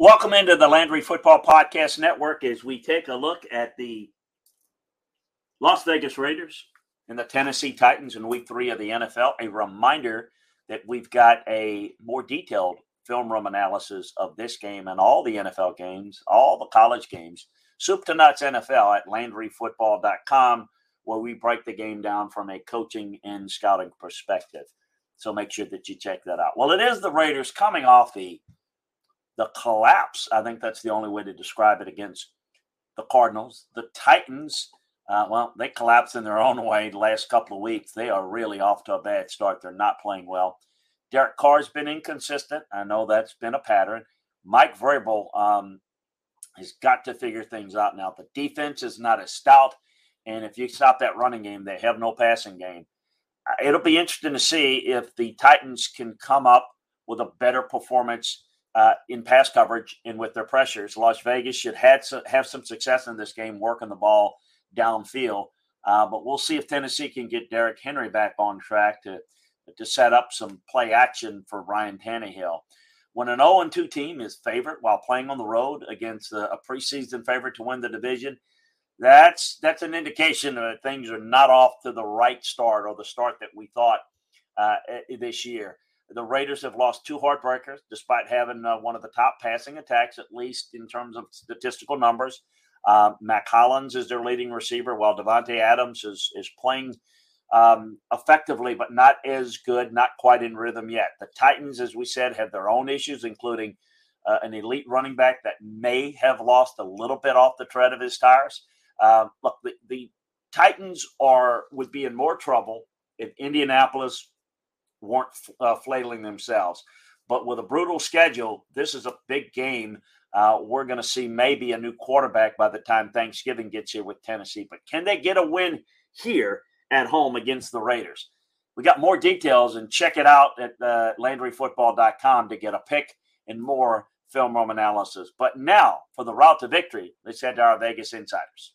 Welcome into the Landry Football Podcast Network as we take a look at the Las Vegas Raiders and the Tennessee Titans in week three of the NFL. A reminder that we've got a more detailed film room analysis of this game and all the NFL games, all the college games, soup to nuts NFL at LandryFootball.com, where we break the game down from a coaching and scouting perspective. So make sure that you check that out. Well, it is the Raiders coming off the the collapse. I think that's the only way to describe it against the Cardinals. The Titans, uh, well, they collapsed in their own way the last couple of weeks. They are really off to a bad start. They're not playing well. Derek Carr's been inconsistent. I know that's been a pattern. Mike Vrabel um, has got to figure things out now. The defense is not as stout, and if you stop that running game, they have no passing game. Uh, it'll be interesting to see if the Titans can come up with a better performance uh, in pass coverage and with their pressures. Las Vegas should had some, have some success in this game, working the ball downfield. Uh, but we'll see if Tennessee can get Derrick Henry back on track to to set up some play action for Ryan Tannehill. When an 0 2 team is favorite while playing on the road against a, a preseason favorite to win the division, that's that's an indication that things are not off to the right start or the start that we thought uh, this year. The Raiders have lost two heartbreakers despite having uh, one of the top passing attacks, at least in terms of statistical numbers. Uh, Mack Hollins is their leading receiver, while Davante Adams is is playing um, effectively, but not as good, not quite in rhythm yet. The Titans, as we said, have their own issues, including uh, an elite running back that may have lost a little bit off the tread of his tires. Uh, look, the, the Titans are would be in more trouble if Indianapolis weren't uh, flailing themselves. But with a brutal schedule, this is a big game. Uh, we're going to see maybe a new quarterback by the time Thanksgiving gets here with Tennessee. But can they get a win here at home against the Raiders? We got more details and check it out at uh, LandryFootball.com to get a pick and more film room analysis. But now for the route to victory, let's head to our Vegas insiders.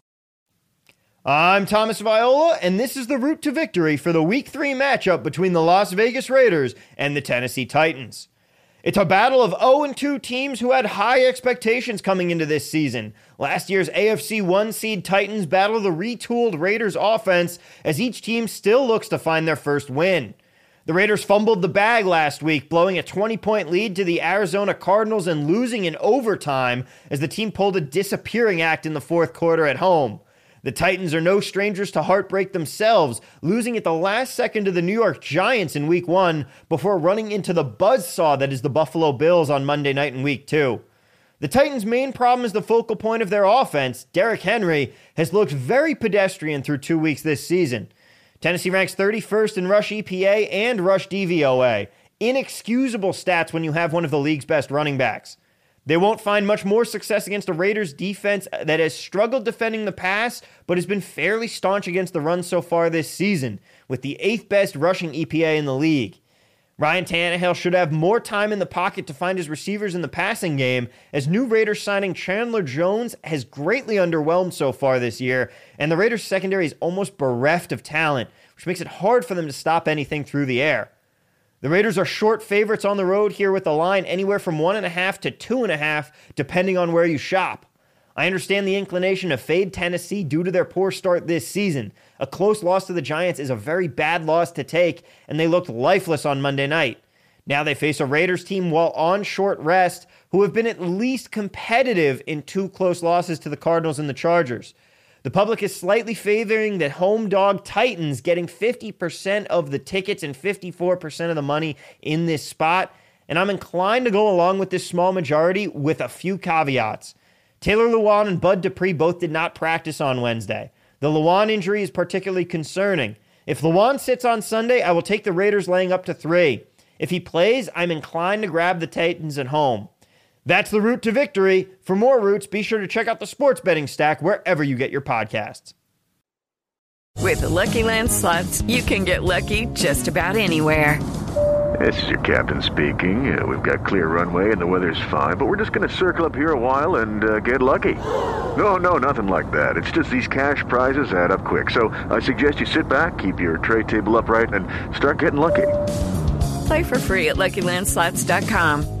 I'm Thomas Viola, and this is the route to victory for the Week 3 matchup between the Las Vegas Raiders and the Tennessee Titans. It's a battle of 0 2 teams who had high expectations coming into this season. Last year's AFC 1 seed Titans battle the retooled Raiders offense as each team still looks to find their first win. The Raiders fumbled the bag last week, blowing a 20 point lead to the Arizona Cardinals and losing in overtime as the team pulled a disappearing act in the fourth quarter at home. The Titans are no strangers to heartbreak themselves, losing at the last second to the New York Giants in week one before running into the buzzsaw that is the Buffalo Bills on Monday night in week two. The Titans' main problem is the focal point of their offense. Derrick Henry has looked very pedestrian through two weeks this season. Tennessee ranks 31st in rush EPA and rush DVOA. Inexcusable stats when you have one of the league's best running backs. They won't find much more success against a Raiders defense that has struggled defending the pass, but has been fairly staunch against the run so far this season, with the eighth best rushing EPA in the league. Ryan Tannehill should have more time in the pocket to find his receivers in the passing game, as new Raiders signing Chandler Jones has greatly underwhelmed so far this year, and the Raiders secondary is almost bereft of talent, which makes it hard for them to stop anything through the air. The Raiders are short favorites on the road here with a line anywhere from one and a half to two and a half, depending on where you shop. I understand the inclination to fade Tennessee due to their poor start this season. A close loss to the Giants is a very bad loss to take, and they looked lifeless on Monday night. Now they face a Raiders team while on short rest who have been at least competitive in two close losses to the Cardinals and the Chargers. The public is slightly favoring the home dog Titans, getting 50% of the tickets and 54% of the money in this spot. And I'm inclined to go along with this small majority with a few caveats. Taylor Lewan and Bud Dupree both did not practice on Wednesday. The Lewan injury is particularly concerning. If Lewan sits on Sunday, I will take the Raiders laying up to three. If he plays, I'm inclined to grab the Titans at home. That's the route to victory. For more routes, be sure to check out the sports betting stack wherever you get your podcasts. With the Lucky Land slots, you can get lucky just about anywhere. This is your captain speaking. Uh, we've got clear runway and the weather's fine, but we're just going to circle up here a while and uh, get lucky. No, no, nothing like that. It's just these cash prizes add up quick. So I suggest you sit back, keep your tray table upright, and start getting lucky. Play for free at LuckyLandSlots.com.